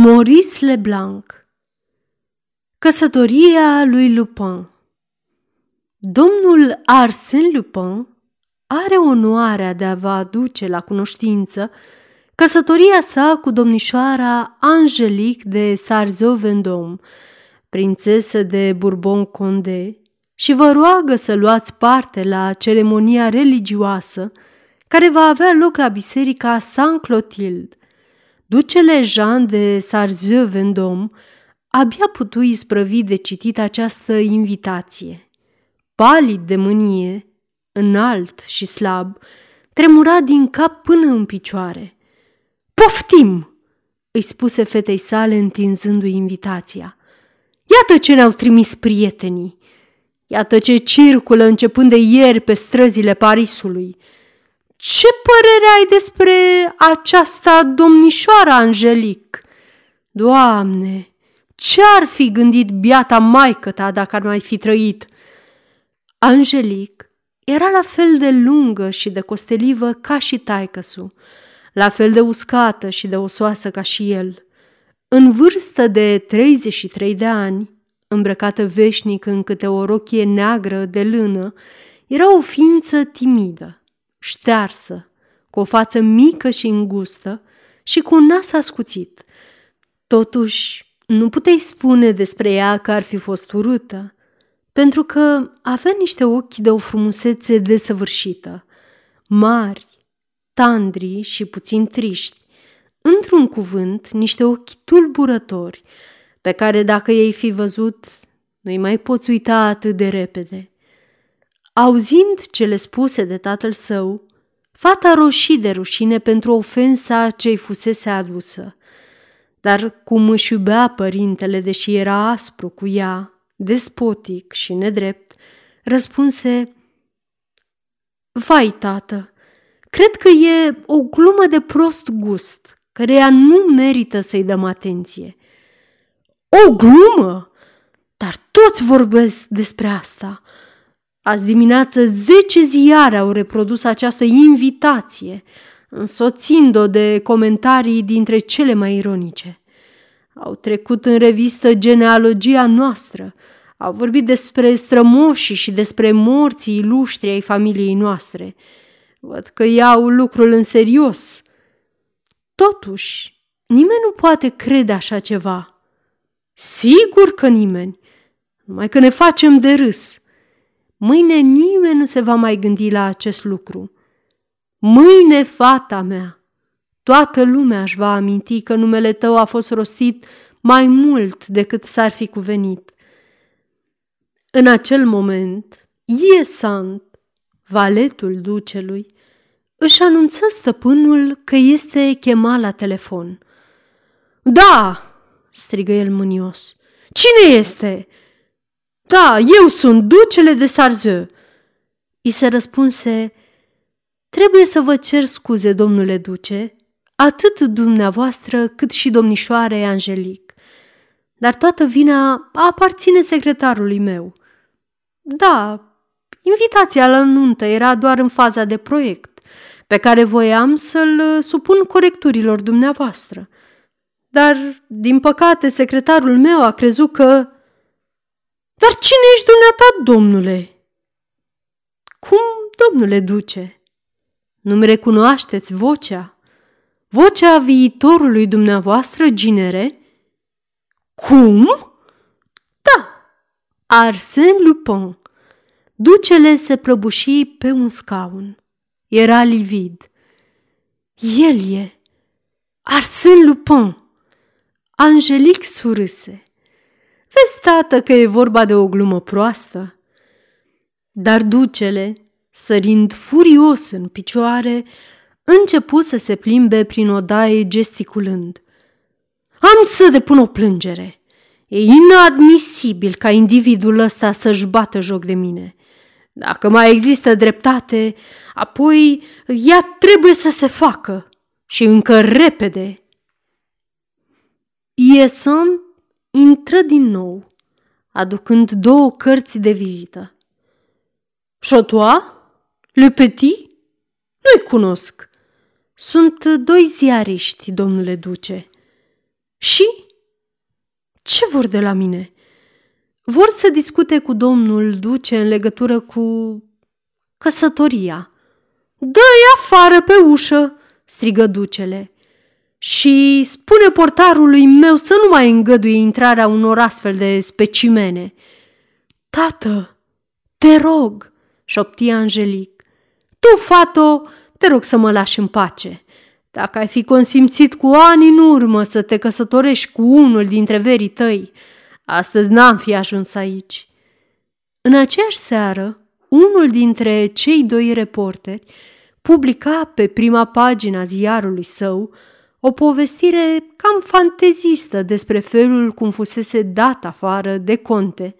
Maurice Leblanc Căsătoria lui Lupin Domnul Arsène Lupin are onoarea de a vă aduce la cunoștință căsătoria sa cu domnișoara Angelique de Sarzeau-Vendôme, prințesă de Bourbon-Condé, și vă roagă să luați parte la ceremonia religioasă care va avea loc la biserica Saint-Clotilde. Ducele Jean de Sarzeau-Vendôme abia putu isprăvi de citit această invitație. Palid de mânie, înalt și slab, tremura din cap până în picioare. Poftim!" îi spuse fetei sale întinzându-i invitația. Iată ce ne-au trimis prietenii! Iată ce circulă începând de ieri pe străzile Parisului!" Ce părere ai despre aceasta domnișoara Angelic? Doamne, ce-ar fi gândit biata maică ta dacă ar mai fi trăit? Angelic era la fel de lungă și de costelivă ca și taicăsu, la fel de uscată și de osoasă ca și el. În vârstă de 33 de ani, îmbrăcată veșnic în câte o rochie neagră de lână, era o ființă timidă ștearsă, cu o față mică și îngustă și cu un nas ascuțit. Totuși, nu puteai spune despre ea că ar fi fost urâtă, pentru că avea niște ochi de o frumusețe desăvârșită, mari, tandri și puțin triști, într-un cuvânt, niște ochi tulburători, pe care dacă ei fi văzut, nu-i mai poți uita atât de repede. Auzind cele spuse de tatăl său, fata roșii de rușine pentru ofensa ce-i fusese adusă. Dar cum își iubea părintele, deși era aspru cu ea, despotic și nedrept, răspunse Vai, tată, cred că e o glumă de prost gust, căreia nu merită să-i dăm atenție. O glumă? Dar toți vorbesc despre asta. Azi dimineață zece ziare au reprodus această invitație, însoțind-o de comentarii dintre cele mai ironice. Au trecut în revistă genealogia noastră, au vorbit despre strămoșii și despre morții iluștri ai familiei noastre. Văd că iau lucrul în serios. Totuși, nimeni nu poate crede așa ceva. Sigur că nimeni, numai că ne facem de râs. Mâine nimeni nu se va mai gândi la acest lucru. Mâine, fata mea, toată lumea își va aminti că numele tău a fost rostit mai mult decât s-ar fi cuvenit. În acel moment, Iesant, valetul ducelui, își anunță stăpânul că este chemat la telefon. Da!" strigă el mânios. Cine este?" Da, eu sunt ducele de Sarzeu. I se răspunse, trebuie să vă cer scuze, domnule duce, atât dumneavoastră cât și domnișoarei Angelic. Dar toată vina aparține secretarului meu. Da, invitația la nuntă era doar în faza de proiect, pe care voiam să-l supun corecturilor dumneavoastră. Dar, din păcate, secretarul meu a crezut că dar cine ești dumneata, domnule? Cum, domnule duce? Nu-mi recunoașteți vocea? Vocea viitorului dumneavoastră, ginere? Cum? Da, Arsène Lupin. Ducele se prăbuși pe un scaun. Era livid. El e. Arsène Lupin. Angelic surâse. Vezi, tată, că e vorba de o glumă proastă. Dar ducele, sărind furios în picioare, începu să se plimbe prin odaie gesticulând. Am să depun o plângere. E inadmisibil ca individul ăsta să-și bată joc de mine. Dacă mai există dreptate, apoi ea trebuie să se facă și încă repede. Iesăm intră din nou, aducând două cărți de vizită. Chotois? Le Petit? Nu-i cunosc. Sunt doi ziariști, domnule duce. Și? Ce vor de la mine? Vor să discute cu domnul duce în legătură cu căsătoria. Dă-i afară pe ușă, strigă ducele. Și spune portarului meu să nu mai îngăduie intrarea unor astfel de specimene. Tată, te rog, șopti Angelic. Tu, fato, te rog să mă lași în pace. Dacă ai fi consimțit cu ani în urmă să te căsătorești cu unul dintre verii tăi, astăzi n-am fi ajuns aici. În aceeași seară, unul dintre cei doi reporteri publica pe prima pagină a ziarului său o povestire cam fantezistă despre felul cum fusese dat afară de conte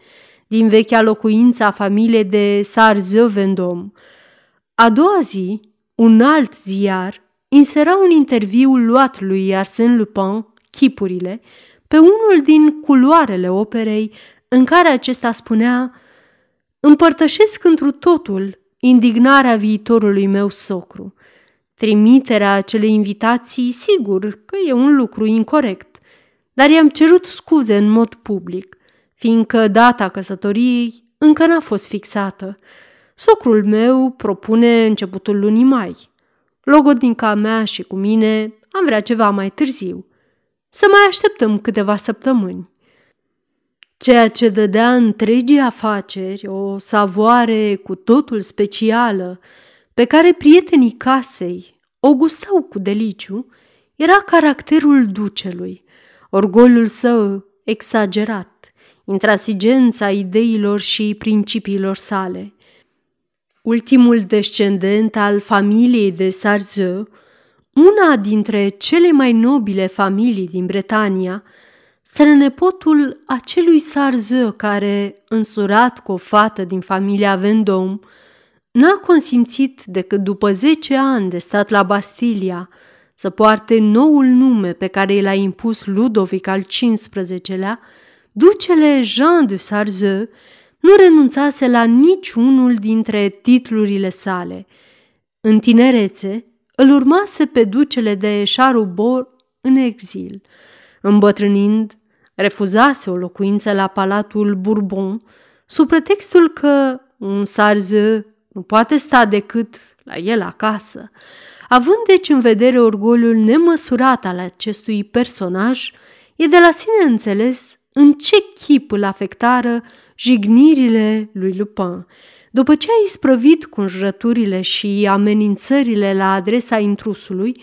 din vechea locuință a familiei de Sarzeux-Vendôme. A doua zi, un alt ziar insera un interviu luat lui Arsène Lupin, Chipurile, pe unul din culoarele operei în care acesta spunea Împărtășesc întru totul indignarea viitorului meu socru. Trimiterea acelei invitații, sigur că e un lucru incorrect, dar i-am cerut scuze în mod public, fiindcă data căsătoriei încă n-a fost fixată. Socrul meu propune începutul lunii mai. Logodnica mea și cu mine am vrea ceva mai târziu. Să mai așteptăm câteva săptămâni. Ceea ce dădea întregii afaceri o savoare cu totul specială, pe care prietenii casei o gustau cu deliciu, era caracterul ducelui, orgoliul său exagerat, intransigența ideilor și principiilor sale. Ultimul descendent al familiei de Sarzeu, una dintre cele mai nobile familii din Bretania, strănepotul acelui Sarzeu care, însurat cu o fată din familia Vendôme, n-a consimțit decât după zece ani de stat la Bastilia să poarte noul nume pe care l-a impus Ludovic al XV-lea, ducele Jean de Sarzeu nu renunțase la niciunul dintre titlurile sale. În tinerețe, îl urmase pe ducele de Charubor în exil. Îmbătrânind, refuzase o locuință la Palatul Bourbon sub pretextul că un Sarzeu nu poate sta decât la el acasă. Având deci în vedere orgoliul nemăsurat al acestui personaj, e de la sine înțeles în ce chip îl afectară jignirile lui Lupin. După ce a isprăvit cu înjurăturile și amenințările la adresa intrusului,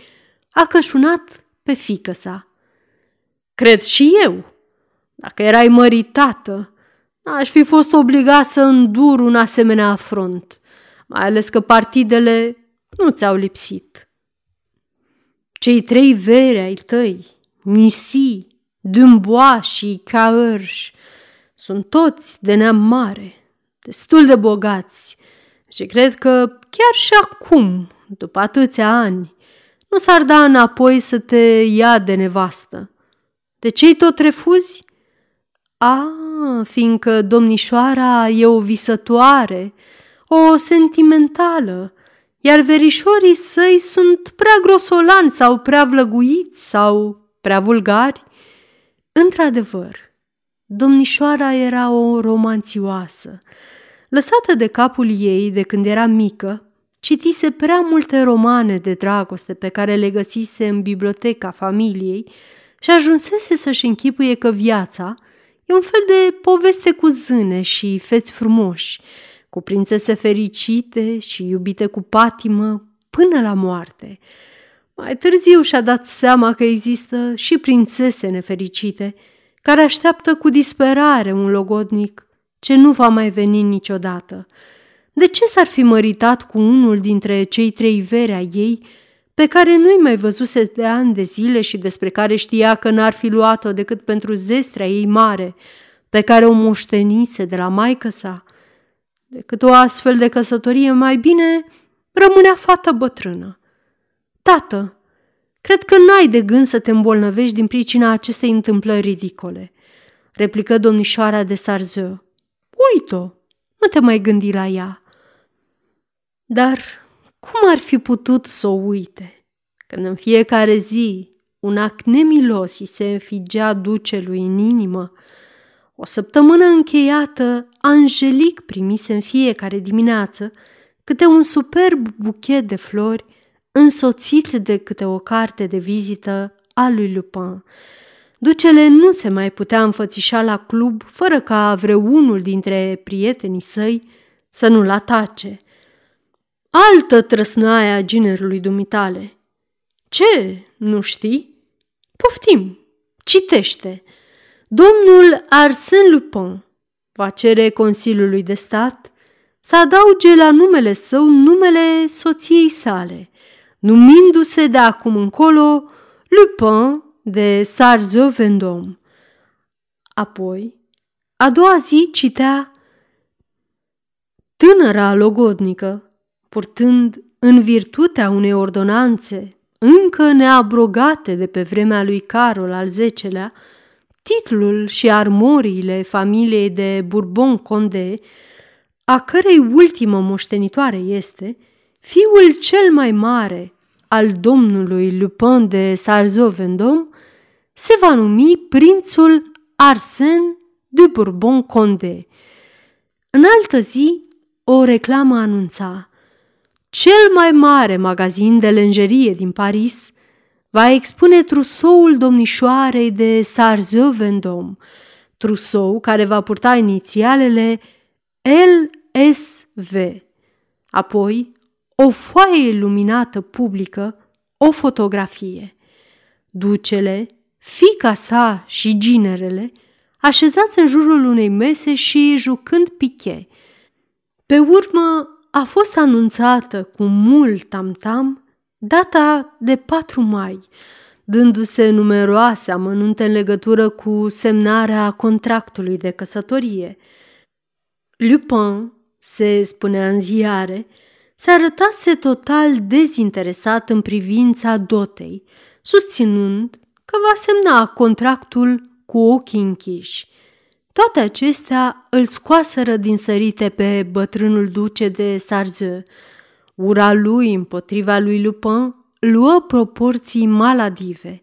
a cășunat pe fică sa. Cred și eu, dacă erai măritată, aș fi fost obligat să îndur un asemenea afront mai ales că partidele nu ți-au lipsit. Cei trei vere ai tăi, Misi, Dumbois și Caărș, sunt toți de neam mare, destul de bogați și cred că chiar și acum, după atâția ani, nu s-ar da înapoi să te ia de nevastă. De ce tot refuzi? A, fiindcă domnișoara e o visătoare o sentimentală, iar verișorii săi sunt prea grosolani sau prea vlăguiți sau prea vulgari. Într-adevăr, domnișoara era o romanțioasă. Lăsată de capul ei de când era mică, citise prea multe romane de dragoste pe care le găsise în biblioteca familiei și ajunsese să-și închipuie că viața e un fel de poveste cu zâne și feți frumoși, cu prințese fericite și iubite cu patimă până la moarte. Mai târziu și-a dat seama că există și prințese nefericite, care așteaptă cu disperare un logodnic ce nu va mai veni niciodată. De ce s-ar fi măritat cu unul dintre cei trei vere ai ei, pe care nu-i mai văzuse de ani de zile și despre care știa că n-ar fi luat-o decât pentru zestrea ei mare, pe care o moștenise de la maică sa? Decât o astfel de căsătorie, mai bine rămânea fată bătrână. Tată, cred că n-ai de gând să te îmbolnăvești din pricina acestei întâmplări ridicole, replică domnișoara de Sarzeu. Uit-o, nu te mai gândi la ea. Dar cum ar fi putut să o uite, când în fiecare zi un acne milos îi se înfigea ducelui în inimă. O săptămână încheiată, Angelic primise în fiecare dimineață câte un superb buchet de flori însoțit de câte o carte de vizită a lui Lupin. Ducele nu se mai putea înfățișa la club fără ca vreunul dintre prietenii săi să nu-l atace. Altă trăsnaie a ginerului dumitale. Ce, nu știi? Poftim, citește. Domnul Arsène Lupin va cere Consiliului de Stat să adauge la numele său numele soției sale, numindu-se de acum încolo Lupin de Sarzeau Vendôme. Apoi, a doua zi citea Tânăra logodnică, purtând în virtutea unei ordonanțe încă neabrogate de pe vremea lui Carol al X-lea, titlul și armoriile familiei de Bourbon-Condé, a cărei ultimă moștenitoare este fiul cel mai mare al domnului Lupin de Sarzeau-Vendôme, se va numi prințul Arsène de Bourbon-Condé. În altă zi, o reclamă anunța cel mai mare magazin de lenjerie din Paris va expune trusoul domnișoarei de Sarzeau-Vendôme, trusou care va purta inițialele LSV. Apoi, o foaie iluminată publică, o fotografie. Ducele, fica sa și ginerele, așezați în jurul unei mese și jucând piche. Pe urmă a fost anunțată cu mult tam-tam data de 4 mai, dându-se numeroase amănunte în legătură cu semnarea contractului de căsătorie. Lupin, se spunea în ziare, se arătase total dezinteresat în privința dotei, susținând că va semna contractul cu ochii închiși. Toate acestea îl scoaseră din sărite pe bătrânul duce de Sarză. Ura lui împotriva lui Lupin luă proporții maladive.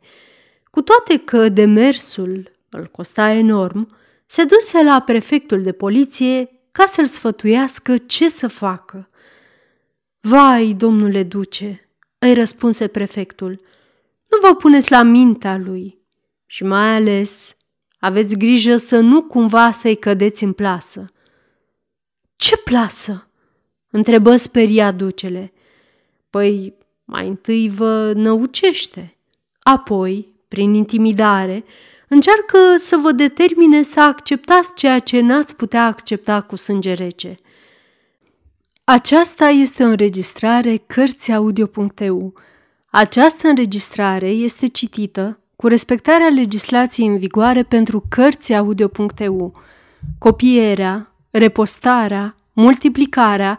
Cu toate că demersul îl costa enorm, se duse la prefectul de poliție ca să-l sfătuiască ce să facă. Vai, domnule duce, îi răspunse prefectul, nu vă puneți la mintea lui și mai ales aveți grijă să nu cumva să-i cădeți în plasă. Ce plasă? Întrebă speria ducele. Păi, mai întâi vă năucește, apoi, prin intimidare, încearcă să vă determine să acceptați ceea ce n-ați putea accepta cu sânge rece. Aceasta este o înregistrare Cărțiaudio.eu. Această înregistrare este citită cu respectarea legislației în vigoare pentru Cărțiaudio.eu. Copierea, repostarea, multiplicarea,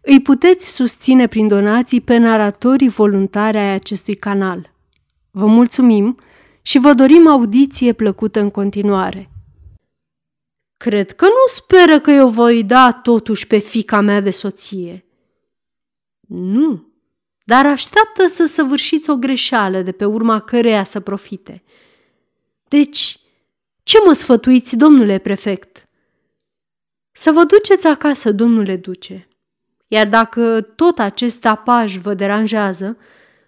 Îi puteți susține prin donații pe naratorii voluntari ai acestui canal. Vă mulțumim și vă dorim audiție plăcută în continuare. Cred că nu speră că eu voi da totuși pe fica mea de soție. Nu, dar așteaptă să săvârșiți o greșeală de pe urma căreia să profite. Deci, ce mă sfătuiți, domnule prefect? Să vă duceți acasă, domnule duce. Iar dacă tot acest tapaj vă deranjează,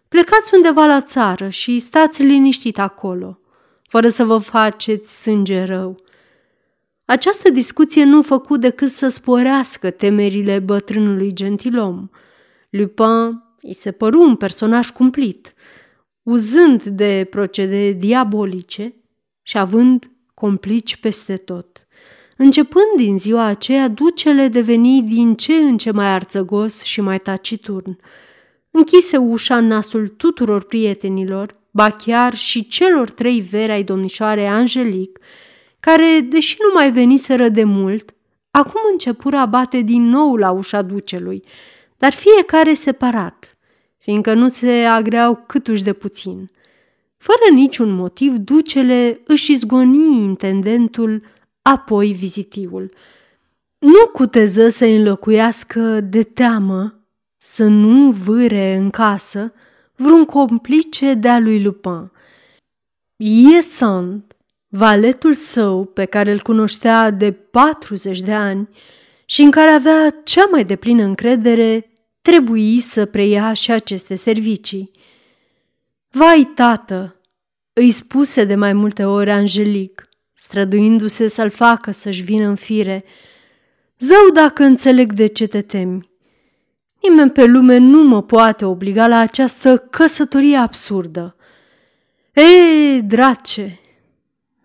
plecați undeva la țară și stați liniștit acolo, fără să vă faceți sânge rău. Această discuție nu făcut decât să sporească temerile bătrânului gentilom. Lupin îi se păru un personaj cumplit, uzând de procedee diabolice și având complici peste tot. Începând din ziua aceea, ducele deveni din ce în ce mai arțăgos și mai taciturn. Închise ușa în nasul tuturor prietenilor ba chiar și celor trei veri ai domnișoarei Angelic, care, deși nu mai veniseră de mult, acum începură a bate din nou la ușa ducelui, dar fiecare separat, fiindcă nu se agreau câtuși de puțin. Fără niciun motiv, ducele își izgoni intendentul, apoi vizitiul. Nu cuteză să înlocuiască de teamă să nu vâre în casă vreun complice de-a lui Lupin. Iesan, valetul său pe care îl cunoștea de 40 de ani și în care avea cea mai deplină încredere, trebuie să preia și aceste servicii. Vai, tată, îi spuse de mai multe ori Angelic, străduindu-se să-l facă să-și vină în fire. Zău dacă înțeleg de ce te temi. Nimeni pe lume nu mă poate obliga la această căsătorie absurdă. Ei, drace,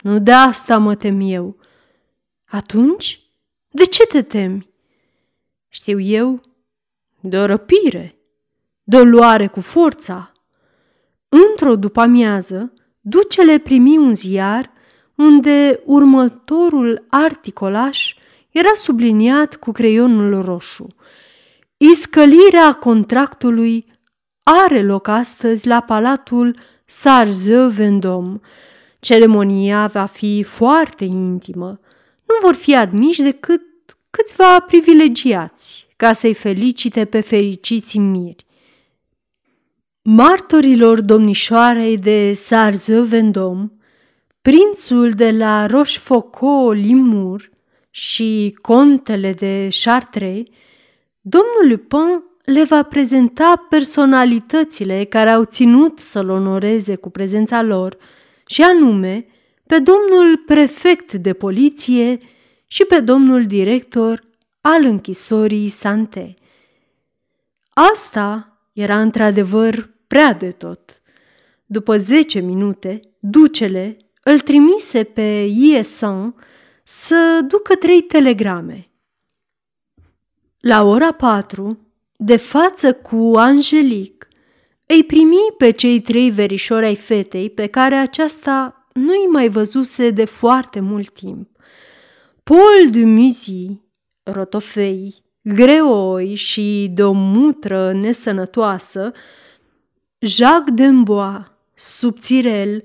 nu de asta mă tem eu. Atunci, de ce te temi? Știu eu, de o răpire, de o luare cu forța. Într-o după-amiază, ducele primi un ziar unde următorul articolaș era subliniat cu creionul roșu. Iscălirea contractului are loc astăzi la Palatul Sarzeu Vendôme. Ceremonia va fi foarte intimă. Nu vor fi admiși decât câțiva privilegiați ca să-i felicite pe fericiți miri. Martorilor domnișoarei de Sarzeu Vendôme, prințul de la Rochefoucauld Limur și contele de Chartres, domnul Lupin le va prezenta personalitățile care au ținut să-l onoreze cu prezența lor, și anume pe domnul prefect de poliție și pe domnul director al închisorii Sante. Asta era într-adevăr prea de tot. După zece minute, ducele îl trimise pe Iesan să ducă trei telegrame. La ora patru, de față cu Angelic, îi primi pe cei trei verișori ai fetei pe care aceasta nu i mai văzuse de foarte mult timp. Paul de Muzy, rotofei, greoi și de o mutră nesănătoasă, Jacques Dembois, subțirel,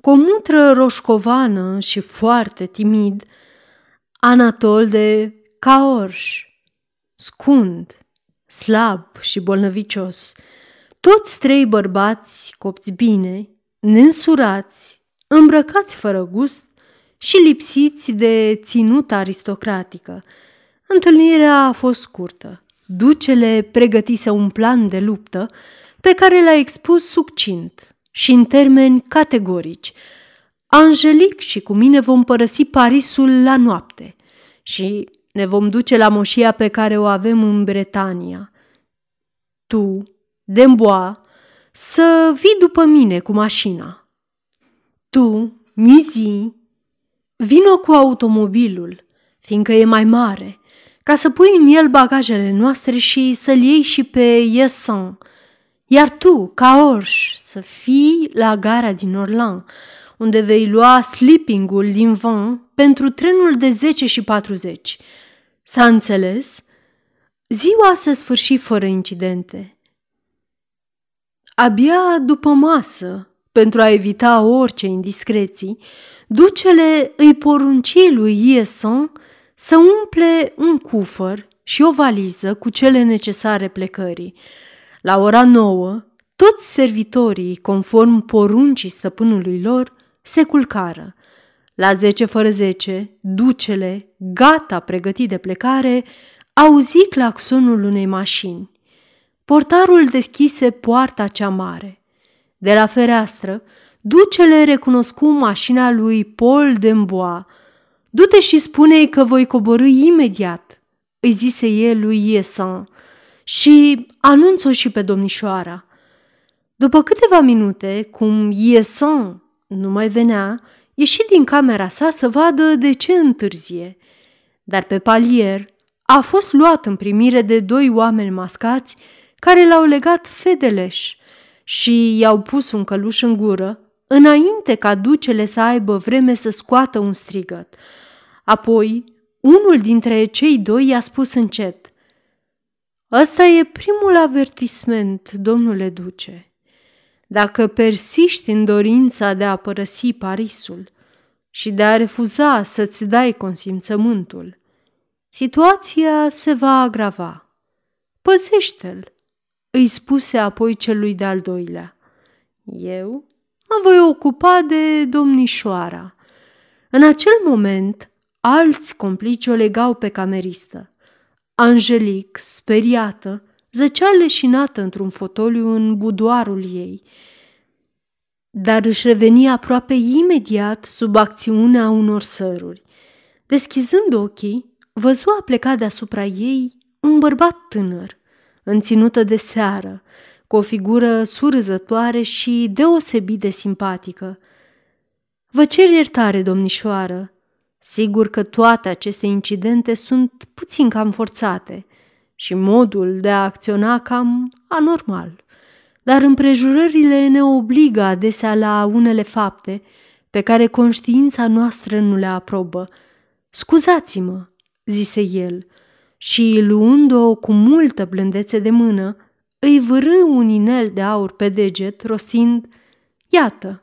cu o mutră roșcovană și foarte timid, Anatol de Caorș, scund, slab și bolnăvicios, toți trei bărbați copți bine, nensurați, îmbrăcați fără gust și lipsiți de ținută aristocratică. Întâlnirea a fost scurtă. Ducele pregătise un plan de luptă pe care l-a expus succint și în termeni categorici. Angelic și cu mine vom părăsi Parisul la noapte și ne vom duce la moșia pe care o avem în Bretania. Tu, Demboa, să vii după mine cu mașina. Tu, Muzi, vino cu automobilul, fiindcă e mai mare, ca să pui în el bagajele noastre și să-l iei și pe Yesan, iar tu, ca orș, să fii la gara din Orlan, unde vei lua sleeping-ul din van pentru trenul de 10 și 40. S-a înțeles? Ziua se sfârși fără incidente. Abia după masă, pentru a evita orice indiscreții, ducele îi porunci lui Ieson să umple un cufăr și o valiză cu cele necesare plecării. La ora nouă, toți servitorii, conform poruncii stăpânului lor, se culcară. La zece fără zece, ducele, gata pregătit de plecare, auzi claxonul unei mașini. Portarul deschise poarta cea mare. De la fereastră, ducele recunoscu mașina lui Paul Dembois. Du-te și spune că voi coborâ imediat, îi zise el lui Iesan, și anunț-o și pe domnișoara. După câteva minute, cum Iesan nu mai venea, ieși din camera sa să vadă de ce întârzie. Dar pe palier a fost luat în primire de doi oameni mascați care l-au legat fedeleș și i-au pus un căluș în gură, înainte ca ducele să aibă vreme să scoată un strigăt. Apoi, unul dintre cei doi i-a spus încet, Ăsta e primul avertisment, domnule duce. Dacă persiști în dorința de a părăsi Parisul și de a refuza să-ți dai consimțământul, situația se va agrava. Păzește-l, îi spuse apoi celui de-al doilea. Eu mă voi ocupa de domnișoara. În acel moment, alți complici o legau pe cameristă. Angelic, speriată, zăcea leșinată într-un fotoliu în budoarul ei, dar își reveni aproape imediat sub acțiunea unor săruri. Deschizând ochii, văzu a pleca deasupra ei un bărbat tânăr, înținută de seară, cu o figură surzătoare și deosebit de simpatică. Vă cer iertare, domnișoară. Sigur că toate aceste incidente sunt puțin cam forțate și modul de a acționa cam anormal. Dar împrejurările ne obligă adesea la unele fapte pe care conștiința noastră nu le aprobă. Scuzați-mă, zise el, și, luând-o cu multă blândețe de mână, îi vârâ un inel de aur pe deget, rostind, Iată,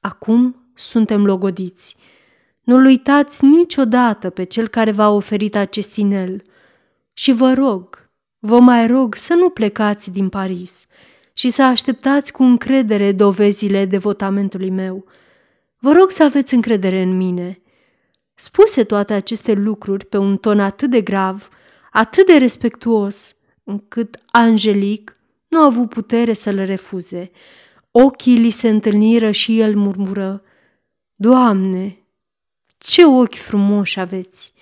acum suntem logodiți. Nu-l uitați niciodată pe cel care v-a oferit acest inel. Și vă rog, vă mai rog să nu plecați din Paris și să așteptați cu încredere dovezile devotamentului meu. Vă rog să aveți încredere în mine. Spuse toate aceste lucruri pe un ton atât de grav, atât de respectuos, încât Angelic nu a avut putere să le refuze. Ochii li se întâlniră și el murmură, Doamne, ce ochi frumoși aveți!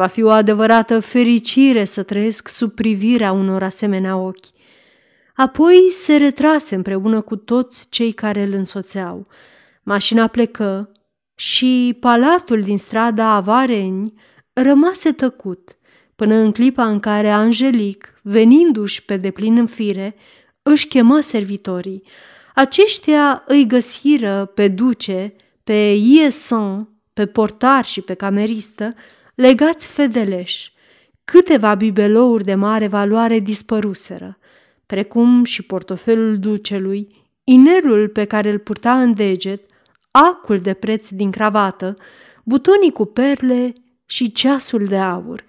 Va fi o adevărată fericire să trăiesc sub privirea unor asemenea ochi. Apoi se retrase împreună cu toți cei care îl însoțeau. Mașina plecă și palatul din strada Avareni rămase tăcut, până în clipa în care Angelic, venindu-și pe deplin în fire, își chemă servitorii. Aceștia îi găsiră pe duce, pe Ieson, pe portar și pe cameristă, legați fedeleș. Câteva bibelouri de mare valoare dispăruseră, precum și portofelul ducelui, inelul pe care îl purta în deget, acul de preț din cravată, butonii cu perle și ceasul de aur.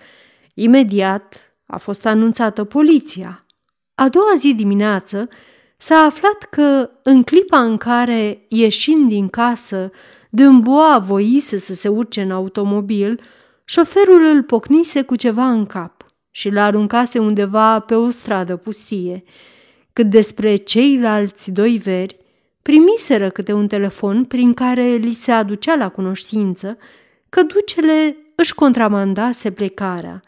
Imediat a fost anunțată poliția. A doua zi dimineață s-a aflat că, în clipa în care, ieșind din casă, Dâmboa voise să se urce în automobil, șoferul îl pocnise cu ceva în cap și l aruncase undeva pe o stradă pustie. Cât despre ceilalți doi veri, primiseră câte un telefon prin care li se aducea la cunoștință că ducele își contramandase plecarea.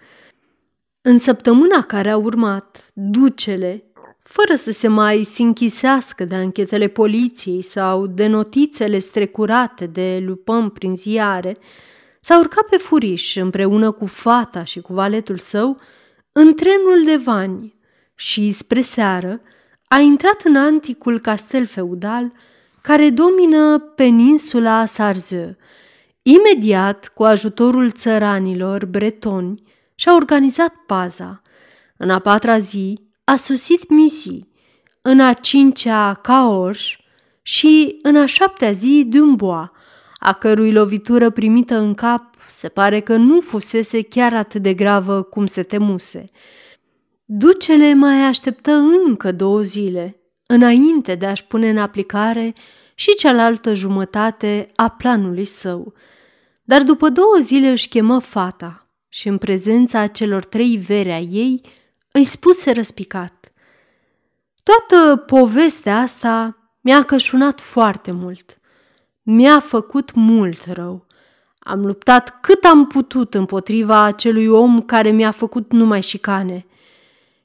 În săptămâna care a urmat, ducele, fără să se mai sinchisească de anchetele poliției sau de notițele strecurate de Lupin prin ziare, s-a urcat pe furiș împreună cu fata și cu valetul său în trenul de vani și, spre seară, a intrat în anticul castel feudal care domină peninsula Sarzeu. Imediat, cu ajutorul țăranilor bretoni, și-a organizat paza. În a patra zi a sosit Misi, în a cincea Caorș și în a șaptea zi Dumbois, a cărui lovitură primită în cap se pare că nu fusese chiar atât de gravă cum se temuse. Ducele mai așteptă încă două zile, înainte de a-și pune în aplicare și cealaltă jumătate a planului său. Dar după două zile își chemă fata și în prezența celor trei vere a ei îi spuse răspicat. Toată povestea asta mi-a cășunat foarte mult. Mi-a făcut mult rău. Am luptat cât am putut împotriva acelui om care mi-a făcut numai șicane.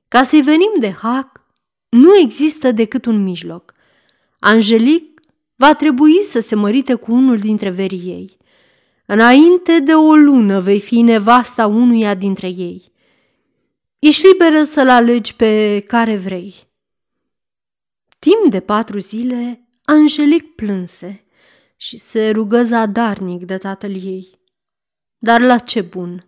Ca să-i venim de hac, nu există decât un mijloc. Angelic va trebui să se mărite cu unul dintre verii ei. Înainte de o lună vei fi nevasta unuia dintre ei. Ești liberă să-l alegi pe care vrei. Timp de patru zile, Angelic plânse și se rugă zadarnic de tatăl ei. Dar la ce bun?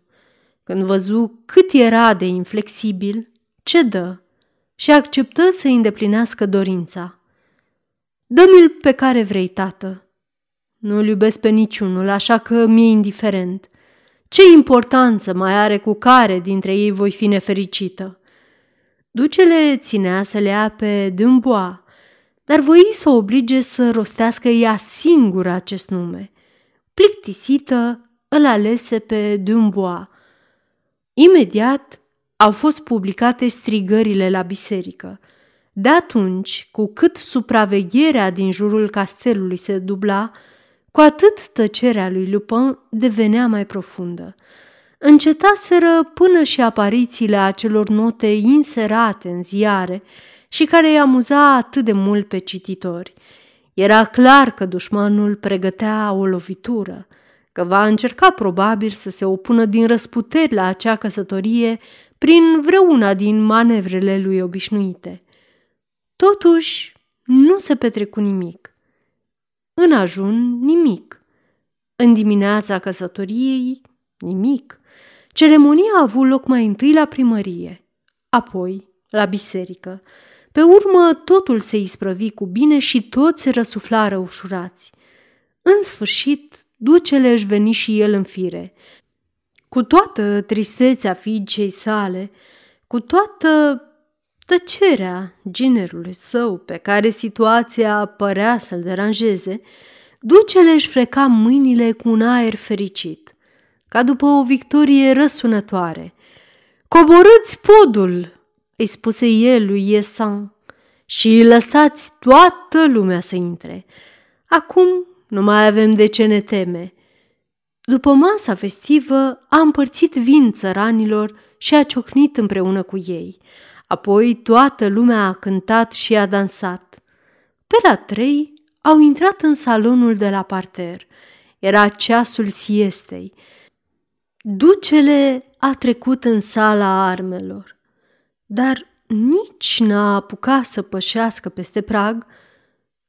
Când văzu cât era de inflexibil, cedă și acceptă să îndeplinească dorința. Dă-mi-l pe care vrei, tată. Nu-l iubesc pe niciunul, așa că mi-e indiferent. Ce importanță mai are cu care dintre ei voi fi nefericită? Ducele ținea să le ia pe Dumbois, dar voi să o oblige să rostească ea singură acest nume. Plictisită, îl alese pe Dumbois. Imediat au fost publicate strigările la biserică. De atunci, cu cât supravegherea din jurul castelului se dubla, cu atât tăcerea lui Lupin devenea mai profundă. Încetaseră până și aparițiile acelor note inserate în ziare și care îi amuza atât de mult pe cititori. Era clar că dușmanul pregătea o lovitură, că va încerca probabil să se opună din răsputeri la acea căsătorie prin vreuna din manevrele lui obișnuite. Totuși, nu se petrecu nimic. În ajun, nimic. În dimineața căsătoriei, nimic. Ceremonia a avut loc mai întâi la primărie, apoi la biserică. Pe urmă, totul se isprăvi cu bine și toți răsuflară ușurați. În sfârșit, ducele își veni și el în fire. Cu toată tristețea fiicei sale, cu toată tăcerea ginerului său pe care situația părea să-l deranjeze, ducele își freca mâinile cu un aer fericit, ca după o victorie răsunătoare. Coborâți podul!" Îi spuse el lui Iesan, și lăsați toată lumea să intre. Acum nu mai avem de ce ne teme. După masa festivă a împărțit vin țăranilor și a ciocnit împreună cu ei. Apoi toată lumea a cântat și a dansat. Pe la trei au intrat în salonul de la parter. Era ceasul siestei. Ducele a trecut în sala armelor, dar nici n-a apucat să pășească peste prag,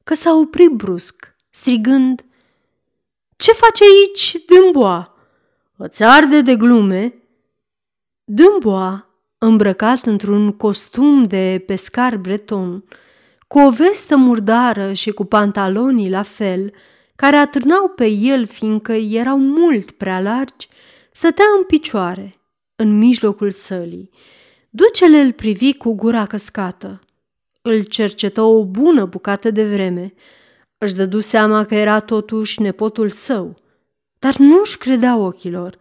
că s-a oprit brusc, strigând Ce face aici Dâmboa? Îți arde de glume?" Dâmboa îmbrăcat într-un costum de pescar breton, cu o vestă murdară și cu pantalonii la fel, care atârnau pe el fiindcă erau mult prea largi, stătea în picioare, în mijlocul sălii. Ducele îl privi cu gura căscată. Îl cercetă o bună bucată de vreme. Își dădu seama că era totuși nepotul său, dar nu-și credea ochilor.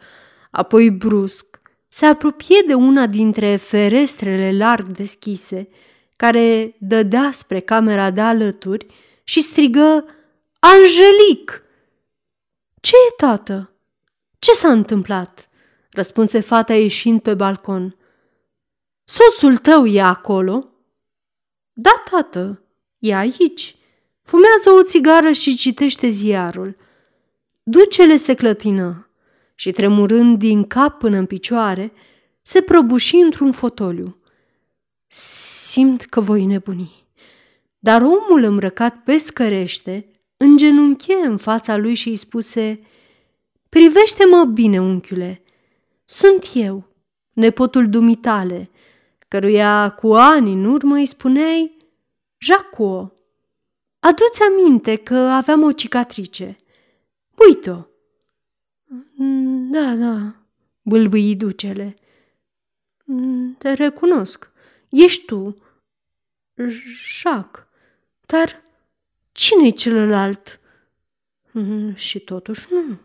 Apoi brusc se apropie de una dintre ferestrele larg deschise, care dădea spre camera de alături și strigă Angelic! Ce e, tată? Ce s-a întâmplat?" răspunse fata ieșind pe balcon. Soțul tău e acolo?" Da, tată, e aici. Fumează o țigară și citește ziarul. Ducele se clătină și tremurând din cap până în picioare, se prăbuși într-un fotoliu. Simt că voi nebuni. Dar omul îmbrăcat pe scărește îngenunche în fața lui și îi spuse Privește-mă bine, unchiule, sunt eu, nepotul dumitale, căruia cu ani în urmă îi spuneai Jaco. Adu-ți aminte că aveam o cicatrice. Uite-o, Mm, da, da, bâlbâi ducele. Mm, te recunosc. Ești tu, Jacques. Dar cine-i celălalt? Mm, și totuși nu.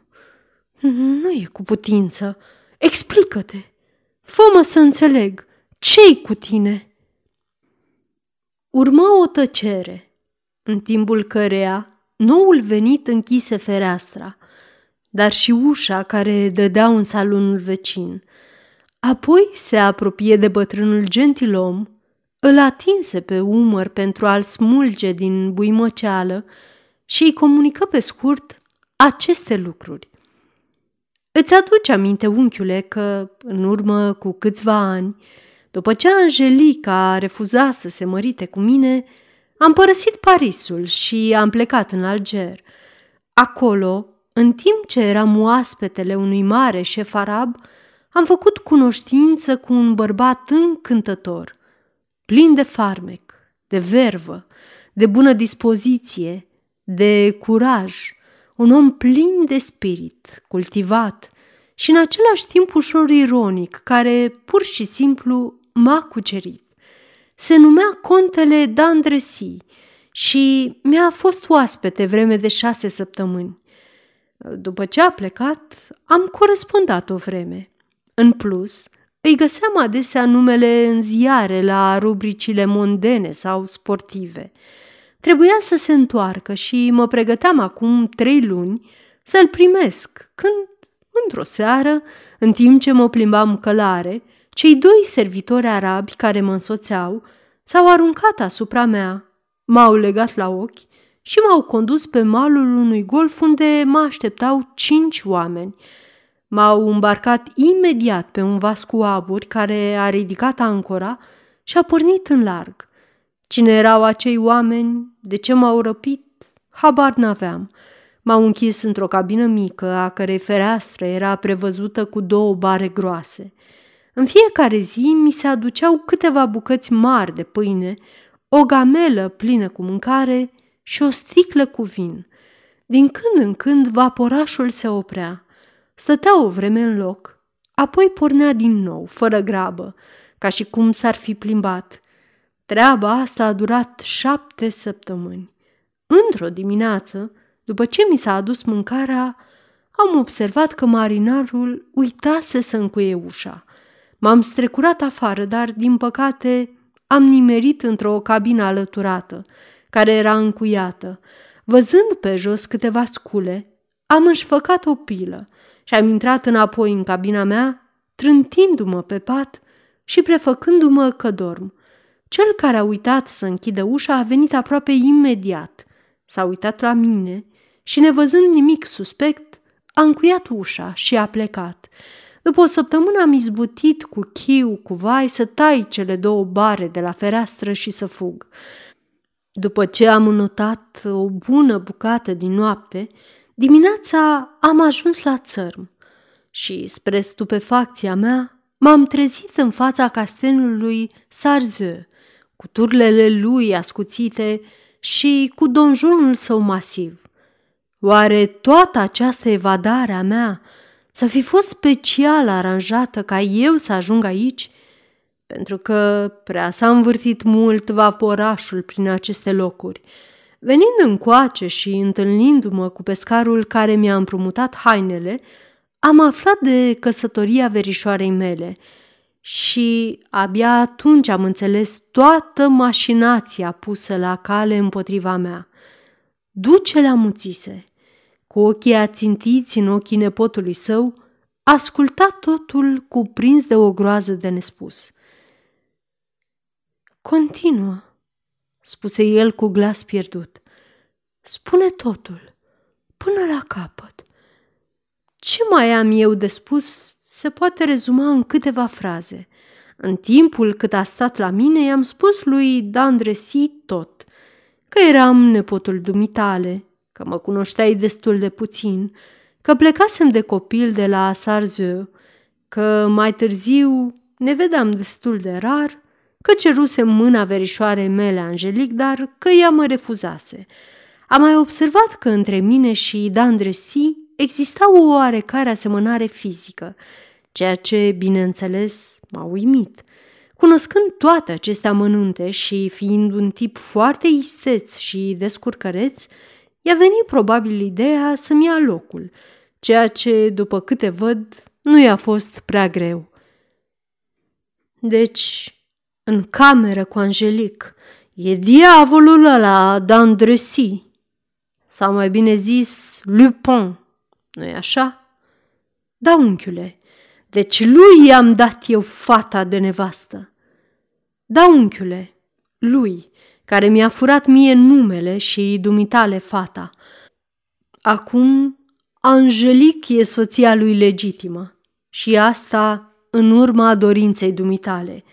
Nu e cu putință. Explică-te. Fă-mă să înțeleg. Ce-i cu tine? Urmă o tăcere, în timpul căreia noul venit închise fereastra – dar și ușa care dădea în salonul vecin. Apoi se apropie de bătrânul gentilom, îl atinse pe umăr pentru a-l smulge din buimăceală și îi comunică pe scurt aceste lucruri. Îți aduce aminte, unchiule, că în urmă cu câțiva ani, după ce Angelica a refuzat să se mărite cu mine, am părăsit Parisul și am plecat în Alger. Acolo, în timp ce eram oaspetele unui mare șef arab, am făcut cunoștință cu un bărbat încântător, plin de farmec, de vervă, de bună dispoziție, de curaj, un om plin de spirit, cultivat și în același timp ușor ironic, care pur și simplu m-a cucerit. Se numea contele d'Andresi și mi-a fost oaspete vreme de șase săptămâni. După ce a plecat, am corespondat o vreme. În plus, îi găseam adesea numele în ziare la rubricile mondene sau sportive. Trebuia să se întoarcă și mă pregăteam acum trei luni să-l primesc, când, într-o seară, în timp ce mă plimbam călare, cei doi servitori arabi care mă însoțeau s-au aruncat asupra mea, m-au legat la ochi și m-au condus pe malul unui golf unde mă așteptau cinci oameni. M-au îmbarcat imediat pe un vas cu aburi care a ridicat ancora și a pornit în larg. Cine erau acei oameni, de ce m-au răpit, habar n-aveam. M-au închis într-o cabină mică, a cărei fereastră era prevăzută cu două bare groase. În fiecare zi mi se aduceau câteva bucăți mari de pâine, o gamelă plină cu mâncare și o sticlă cu vin. Din când în când vaporașul se oprea. Stătea o vreme în loc, apoi pornea din nou, fără grabă, ca și cum s-ar fi plimbat. Treaba asta a durat șapte săptămâni. Într-o dimineață, după ce mi s-a adus mâncarea, am observat că marinarul uitase să încuie ușa. M-am strecurat afară, dar, din păcate, am nimerit într-o cabină alăturată, care era încuiată. Văzând pe jos câteva scule, am înșfăcat o pilă și am intrat înapoi în cabina mea, trântindu-mă pe pat și prefăcându-mă că dorm. Cel care a uitat să închidă ușa a venit aproape imediat. S-a uitat la mine și, nevăzând nimic suspect, a încuiat ușa și a plecat. După o săptămână am izbutit cu chiu, cu vai, să tai cele două bare de la fereastră și să fug. După ce am înotat o bună bucată din noapte, dimineața am ajuns la țărm și, spre stupefacția mea, m-am trezit în fața castelului Sarzeu, cu turlele lui ascuțite și cu donjonul său masiv. Oare toată această evadare a mea să fi fost special aranjată ca eu să ajung aici? Pentru că prea s-a învârtit mult vaporașul prin aceste locuri. Venind încoace și întâlnindu-mă cu pescarul care mi-a împrumutat hainele, am aflat de căsătoria verișoarei mele – și abia atunci am înțeles toată mașinația pusă la cale împotriva mea. Ducele amuțise, cu ochii ațintiți în ochii nepotului său, asculta totul cuprins de o groază de nespus. Continuă, spuse el cu glas pierdut. Spune totul, până la capăt. Ce mai am eu de spus se poate rezuma în câteva fraze. În timpul cât a stat la mine, i-am spus lui Dandresi tot, că eram nepotul dumitale, că mă cunoșteai destul de puțin, că plecasem de copil de la Sarzeu, că mai târziu ne vedeam destul de rar, că cerusem mâna verișoarei mele Angelic, dar că ea mă refuzase. Am mai observat că între mine și Dandresi exista o oarecare asemănare fizică, ceea ce, bineînțeles, m-a uimit. Cunoscând toate aceste amănunte și fiind un tip foarte isteț și descurcăreț, i-a venit probabil ideea să-mi ia locul, ceea ce, după câte văd, nu i-a fost prea greu. Deci, în cameră cu Angelic, e diavolul ăla d'Andresi, sau mai bine zis, Lupin, nu-i așa? Da, unchiule, deci lui i-am dat eu fata de nevastă. Da, unchiule, lui, care mi-a furat mie numele și dumitale fata. Acum, Angelic e soția lui legitimă și asta în urma dorinței dumitale.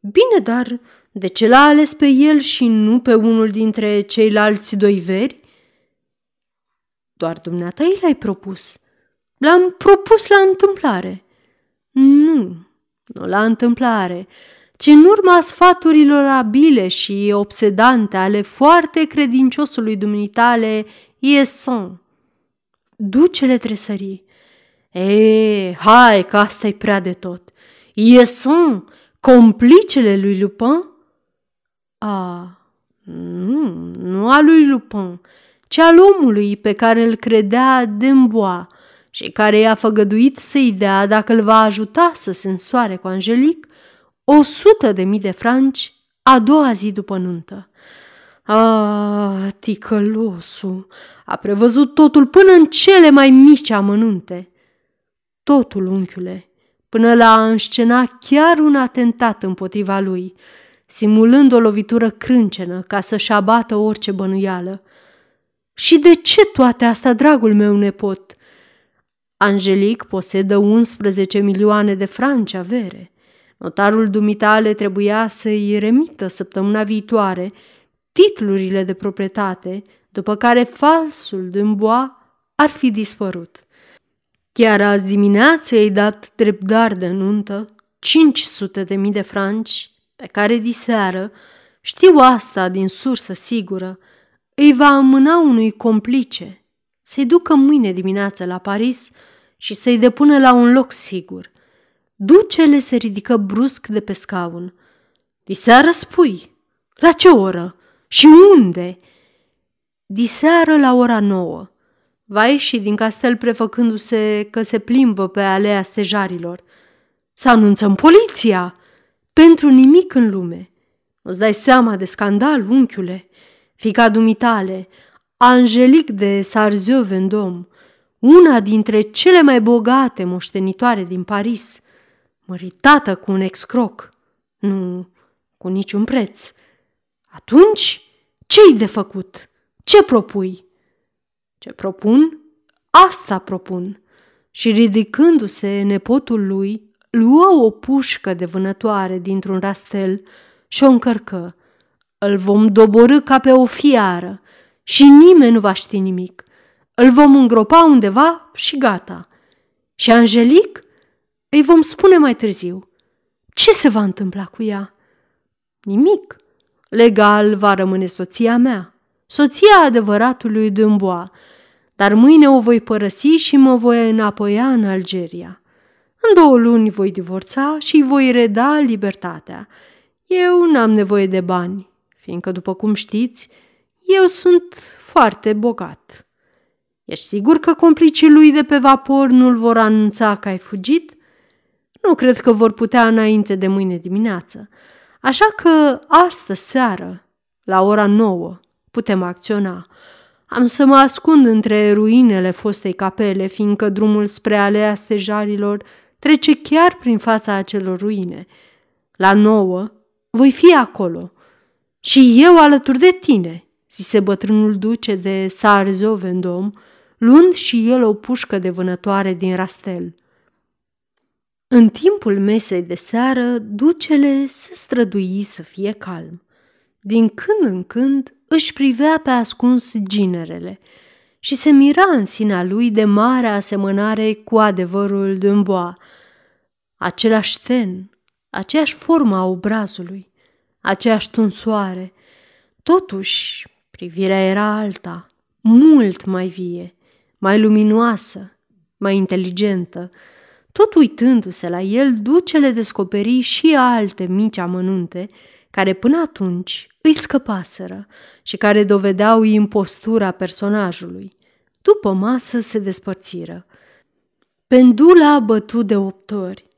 Bine, dar De ce l-a ales pe el și nu pe unul dintre ceilalți doi veri? Doar dumneata i l-ai propus. L-am propus la întâmplare. Nu, nu la întâmplare, ci în urma sfaturilor abile și obsedante ale foarte credinciosului dumitale Ieson. Ducele tresării. E, hai că asta e prea de tot. Ieson, complicele lui Lupin? A, nu, nu a lui Lupin, ci al omului pe care îl credea Demboa și care i-a făgăduit să-i dea, dacă îl va ajuta să se însoare cu Angelic, o sută de mii de franci a doua zi după nuntă. Ah, ticălosul a prevăzut totul până în cele mai mici amănunte. Totul, unchiule, până la a înscena chiar un atentat împotriva lui, simulând o lovitură crâncenă ca să-și abată orice bănuială. Și de ce toate astea, dragul meu nepot? Angelic posedă 11 milioane de franci avere. Notarul dumitale trebuia să-i remită săptămâna viitoare titlurile de proprietate, după care falsul Dumbois ar fi dispărut. Chiar azi dimineață i-ai dat dreptar de nuntă 500 de mii de franci, pe care diseară, știu asta din sursă sigură, îi va amâna unui complice să-i ducă mâine dimineață la Paris și să-i depună la un loc sigur. Ducele se ridică brusc de pe scaun. Diseară spui. La ce oră? Și unde? Diseară la ora nouă. Va ieși din castel prefăcându-se că se plimbă pe alea stejarilor. Să anunțăm poliția! Pentru nimic în lume. Îți dai seama de scandal, unchiule? Fica dumitale, Angelic de Sarzieu Vendôme, una dintre cele mai bogate moștenitoare din Paris, măritată cu un excroc, nu cu niciun preț. Atunci, ce-i de făcut? Ce propui? Ce propun? Asta propun. Și ridicându-se nepotul lui, luă o pușcă de vânătoare dintr-un rastel și o încărcă. Îl vom doborâ ca pe o fiară și nimeni nu va ști nimic. Îl vom îngropa undeva și gata. Și Angelic? Îi vom spune mai târziu. Ce se va întâmpla cu ea? Nimic. Legal va rămâne soția mea, soția adevăratului Dumbois, dar mâine o voi părăsi și mă voi înapoia în Algeria. În două luni voi divorța și îi voi reda libertatea. Eu n-am nevoie de bani, fiindcă, după cum știți, eu sunt foarte bogat. Ești sigur că complicii lui de pe vapor nu-l vor anunța că ai fugit? Nu cred că vor putea înainte de mâine dimineață. Așa că astă seară, la ora nouă, putem acționa. Am să mă ascund între ruinele fostei capele, fiindcă drumul spre alea stejarilor trece chiar prin fața acelor ruine. La nouă voi fi acolo și eu alături de tine, zise bătrânul duce de Sarzo Vendom, luând și el o pușcă de vânătoare din rastel. În timpul mesei de seară, ducele se strădui să fie calm. Din când în când își privea pe ascuns ginerele și se mira în sinea lui de mare asemănare cu adevărul Dumbois. Același ten, aceeași formă a obrazului, aceeași tunsoare. Totuși, privirea era alta, mult mai vie, mai luminoasă, mai inteligentă. Tot uitându-se la el, ducele descoperi și alte mici amănunte care până atunci îi scăpaseră și care dovedeau impostura personajului. După masă se despărțiră. Pendula a bătut de opt ori.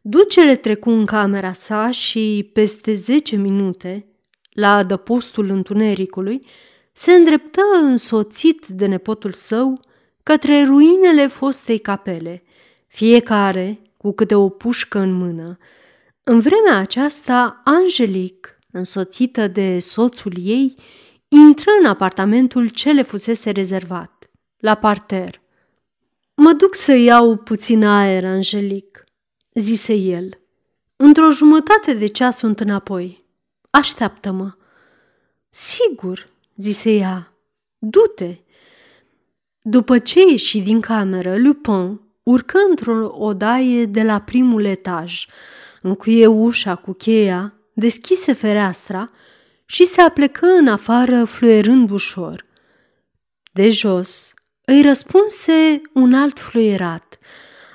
Ducele trecu în camera sa și, peste zece minute, la adăpostul întunericului, se îndreptă însoțit de nepotul său către ruinele fostei capele, fiecare cu câte o pușcă în mână. În vremea aceasta, Angelic, însoțită de soțul ei, intră în apartamentul ce le fusese rezervat, la parter. Mă duc să iau puțin aer, Angelic, zise el. Într-o jumătate de ceas sunt înapoi. Așteaptă-mă. Sigur, zise ea, du-te. După ce ieși din cameră, Lupin urcă într-o odaie de la primul etaj, încuie ușa cu cheia, deschise fereastra și se aplecă în afară fluierând ușor. De jos îi răspunse un alt fluierat.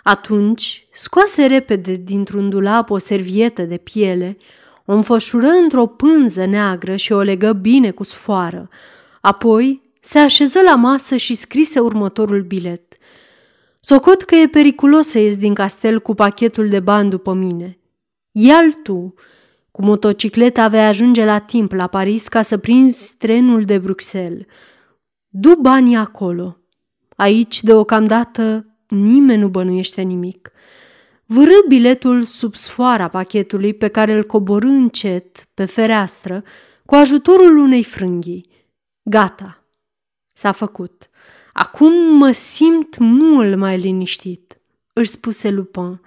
Atunci scoase repede dintr-un dulap o servietă de piele, o înfășură într-o pânză neagră și o legă bine cu sfoară. Apoi se așeză la masă și scrise următorul bilet. Socot că e periculos să ies din castel cu pachetul de bani după mine. Ia-l tu. Cu motocicleta vei ajunge la timp la Paris ca să prinzi trenul de Bruxelles. Du banii acolo. Aici, deocamdată, nimeni nu bănuiește nimic. Vârâ biletul sub sfoara pachetului pe care îl coborâ încet pe fereastră cu ajutorul unei frânghii. Gata, s-a făcut. Acum mă simt mult mai liniștit, își spuse Lupin.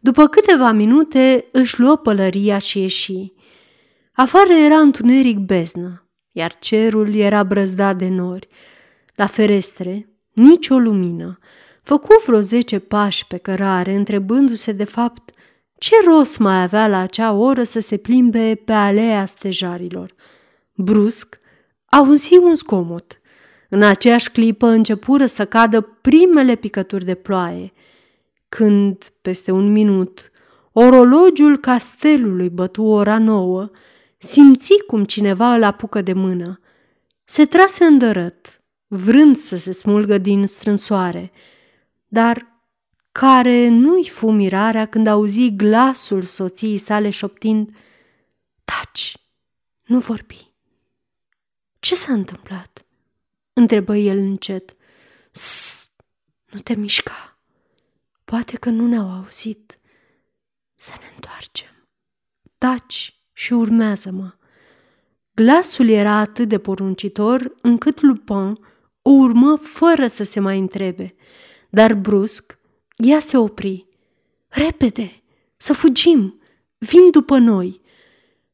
După câteva minute își luă pălăria și ieși. Afară era întuneric beznă, iar cerul era brăzdat de nori. La ferestre, nicio lumină. Făcu vreo zece pași pe cărare, întrebându-se de fapt ce rost mai avea la acea oră să se plimbe pe alea stejarilor. Brusc, auzi un zgomot. În aceeași clipă începură să cadă primele picături de ploaie, când, peste un minut, orologiul castelului bătu ora nouă, simți cum cineva îl apucă de mână. Se trase îndărăt, vrând să se smulgă din strânsoare, dar care nu-i fu mirarea când auzi glasul soției sale șoptind Taci, nu vorbi. Ce s-a întâmplat? Întrebă el încet. Sst, nu te mișca. Poate că nu ne-au auzit. Să ne întoarcem. Taci și urmează-mă. Glasul era atât de poruncitor încât Lupin o urmă fără să se mai întrebe. Dar brusc, ea se opri. Repede, să fugim, vin după noi.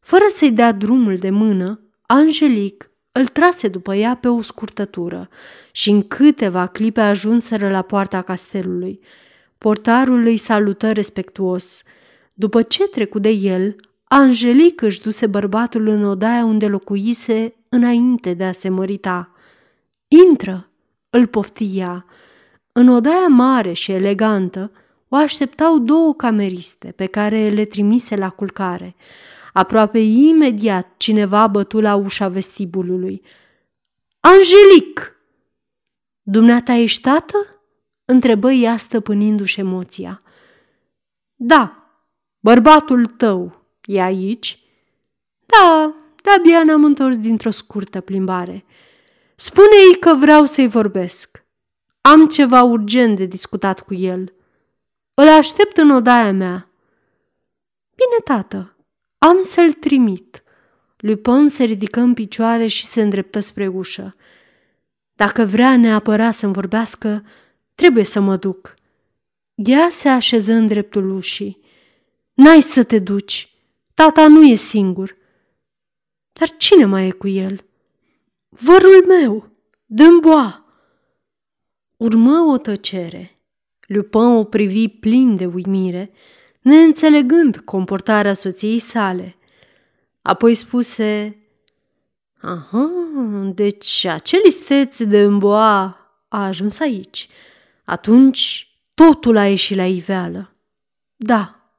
Fără să-i dea drumul de mână, Angelic îl trase după ea pe o scurtătură și în câteva clipe ajunseră la poarta castelului. Portarul îi salută respectuos. După ce trecu de el, Angelic își duse bărbatul în odaia unde locuise înainte de a se mărita. Intră, îl poftia. În odaia mare și elegantă o așteptau două cameriste pe care le trimise la culcare. Aproape imediat cineva bătu la ușa vestibulului. Angelic! Dumneata ești tată? Întrebă ea stăpânindu-și emoția. Da, bărbatul tău e aici? Da, de-abia ne-am întors dintr-o scurtă plimbare. Spune-i că vreau să-i vorbesc. Am ceva urgent de discutat cu el. Îl aștept în odaia mea. Bine, tată, am să-l trimit. Lupin se ridică în picioare și se îndreptă spre ușă. Dacă vrea neapărat să-mi vorbească, trebuie să mă duc. Ea se așeză în dreptul ușii. N-ai să te duci. Tata nu e singur. Dar cine mai e cu el? Vărul meu, Dâmboa. Urmă o tăcere. Lupin o privi plin de uimire, neînțelegând comportarea soției sale. Apoi spuse, Aha, deci acel isteț de îmboa a ajuns aici. Atunci totul a ieșit la iveală. Da,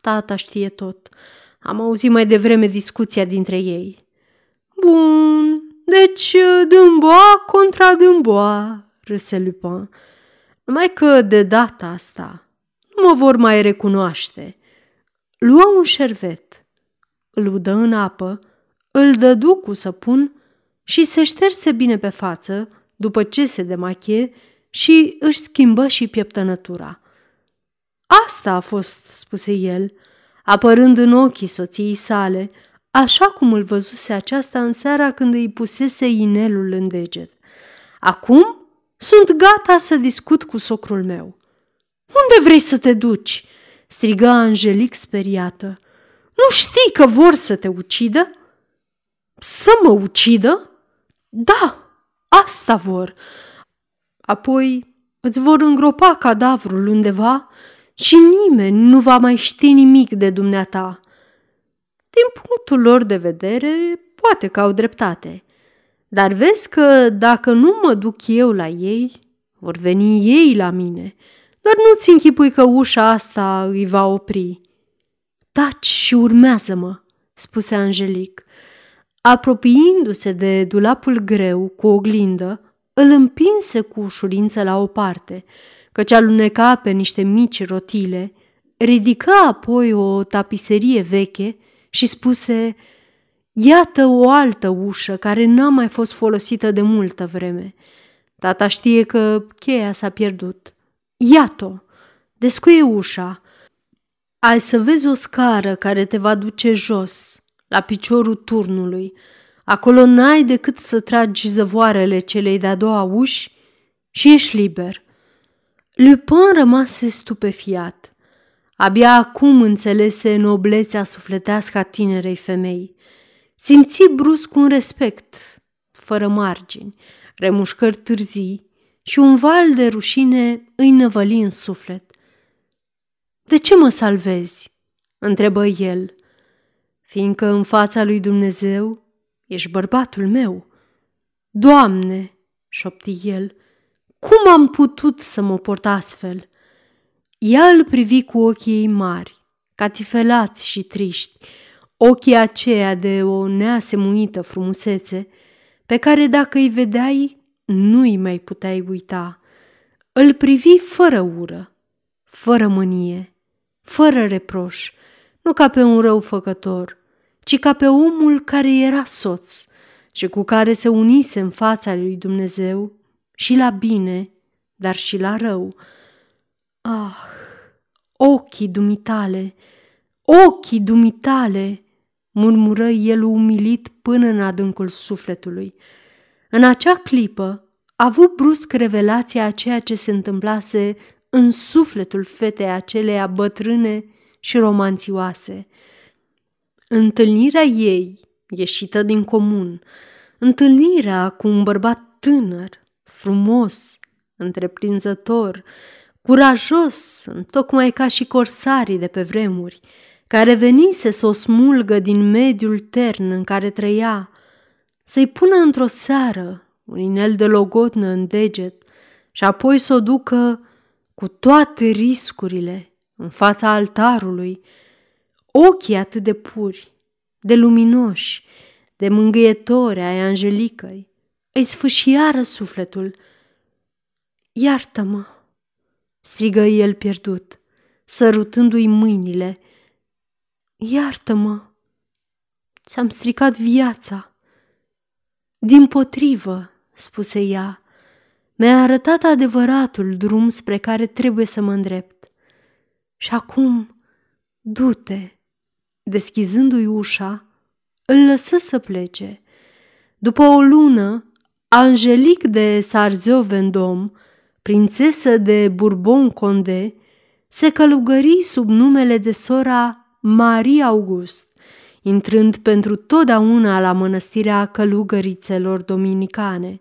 tata știe tot. Am auzit mai devreme discuția dintre ei. Bun, deci Dâmboa contra Dâmboa, râse Lupin. Numai că de data asta nu mă vor mai recunoaște. Lua un șervet, îl udă în apă, îl dădu cu săpun și se șterse bine pe față după ce se demachie și își schimbă și pieptănătura. Asta a fost, spuse el, apărând în ochii soției sale, așa cum îl văzuse aceasta în seara când îi pusese inelul în deget. Acum sunt gata să discut cu socrul meu. Unde vrei să te duci? strigă Angelic speriată. Nu știi că vor să te ucidă? Să mă ucidă? Da, asta vor. Apoi îți vor îngropa cadavrul undeva și nimeni nu va mai ști nimic de dumneata. Din punctul lor de vedere, poate că au dreptate. Dar vezi că dacă nu mă duc eu la ei, vor veni ei la mine. Dar nu-ți închipui că ușa asta îi va opri. Taci și urmează-mă, spuse Angelic. Apropiindu-se de dulapul greu cu oglindă, îl împinse cu ușurință la o parte, căci aluneca pe niște mici rotile, ridică apoi o tapiserie veche și spuse Iată o altă ușă care n-a mai fost folosită de multă vreme. Tata știe că cheia s-a pierdut. Iată-o! Descuie ușa. Ai să vezi o scară care te va duce jos, la piciorul turnului. Acolo n-ai decât să tragi zăvoarele celei de-a doua uși și ești liber. Lupin rămase stupefiat. Abia acum înțelese noblețea sufletească a tinerei femei. Simți brusc un respect, fără margini, remușcări târzii și un val de rușine îi năvăli în suflet. De ce mă salvezi?" întrebă el, fiindcă în fața lui Dumnezeu ești bărbatul meu. Doamne, șopti el, cum am putut să mă port astfel? Ea îl privi cu ochii ei mari, catifelați și triști, ochii aceia de o neasemuită frumusețe, pe care dacă îi vedeai, nu îi mai puteai uita. Îl privi fără ură, fără mânie, fără reproș, nu ca pe un răufăcător, ci ca pe omul care era soț și cu care se unise în fața lui Dumnezeu și la bine, dar și la rău. Ah, ochii dumitale, ochii dumitale, murmură el umilit până în adâncul sufletului. În acea clipă a avut brusc revelația a ceea ce se întâmplase în sufletul fetei aceleia bătrâne și romanțioase. Întâlnirea ei, ieșită din comun, întâlnirea cu un bărbat tânăr, frumos, întreprinzător, curajos, tocmai ca și corsarii de pe vremuri, care venise să o smulgă din mediul tern în care trăia, să-i pună într-o seară un inel de logodnă în deget și apoi să o ducă cu toate riscurile în fața altarului, ochii atât de puri, de luminoși, de mângâietori ai Angelicăi, îi sfâșiară sufletul. Iartă-mă, strigă el pierdut, sărutându-i mâinile. Iartă-mă, ți-am stricat viața. Din potrivă, spuse ea, mi-a arătat adevăratul drum spre care trebuie să mă îndrept. Și acum, du-te, deschizându-i ușa, îl lăsă să plece. După o lună, Angelic de Sarzio Vendom, prințesă de Bourbon Condé, se călugări sub numele de sora Marie August, intrând pentru totdeauna la mănăstirea călugărițelor dominicane.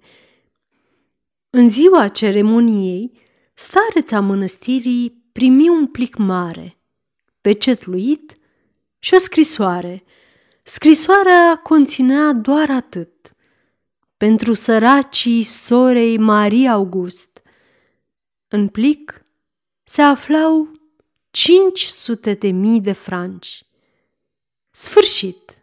În ziua ceremoniei, stareța mănăstirii primi un plic mare, pecetluit și o scrisoare. Scrisoarea conținea doar atât. Pentru săracii sorei Marie August. În plic se aflau 500 de mii de franci. Sfârșit!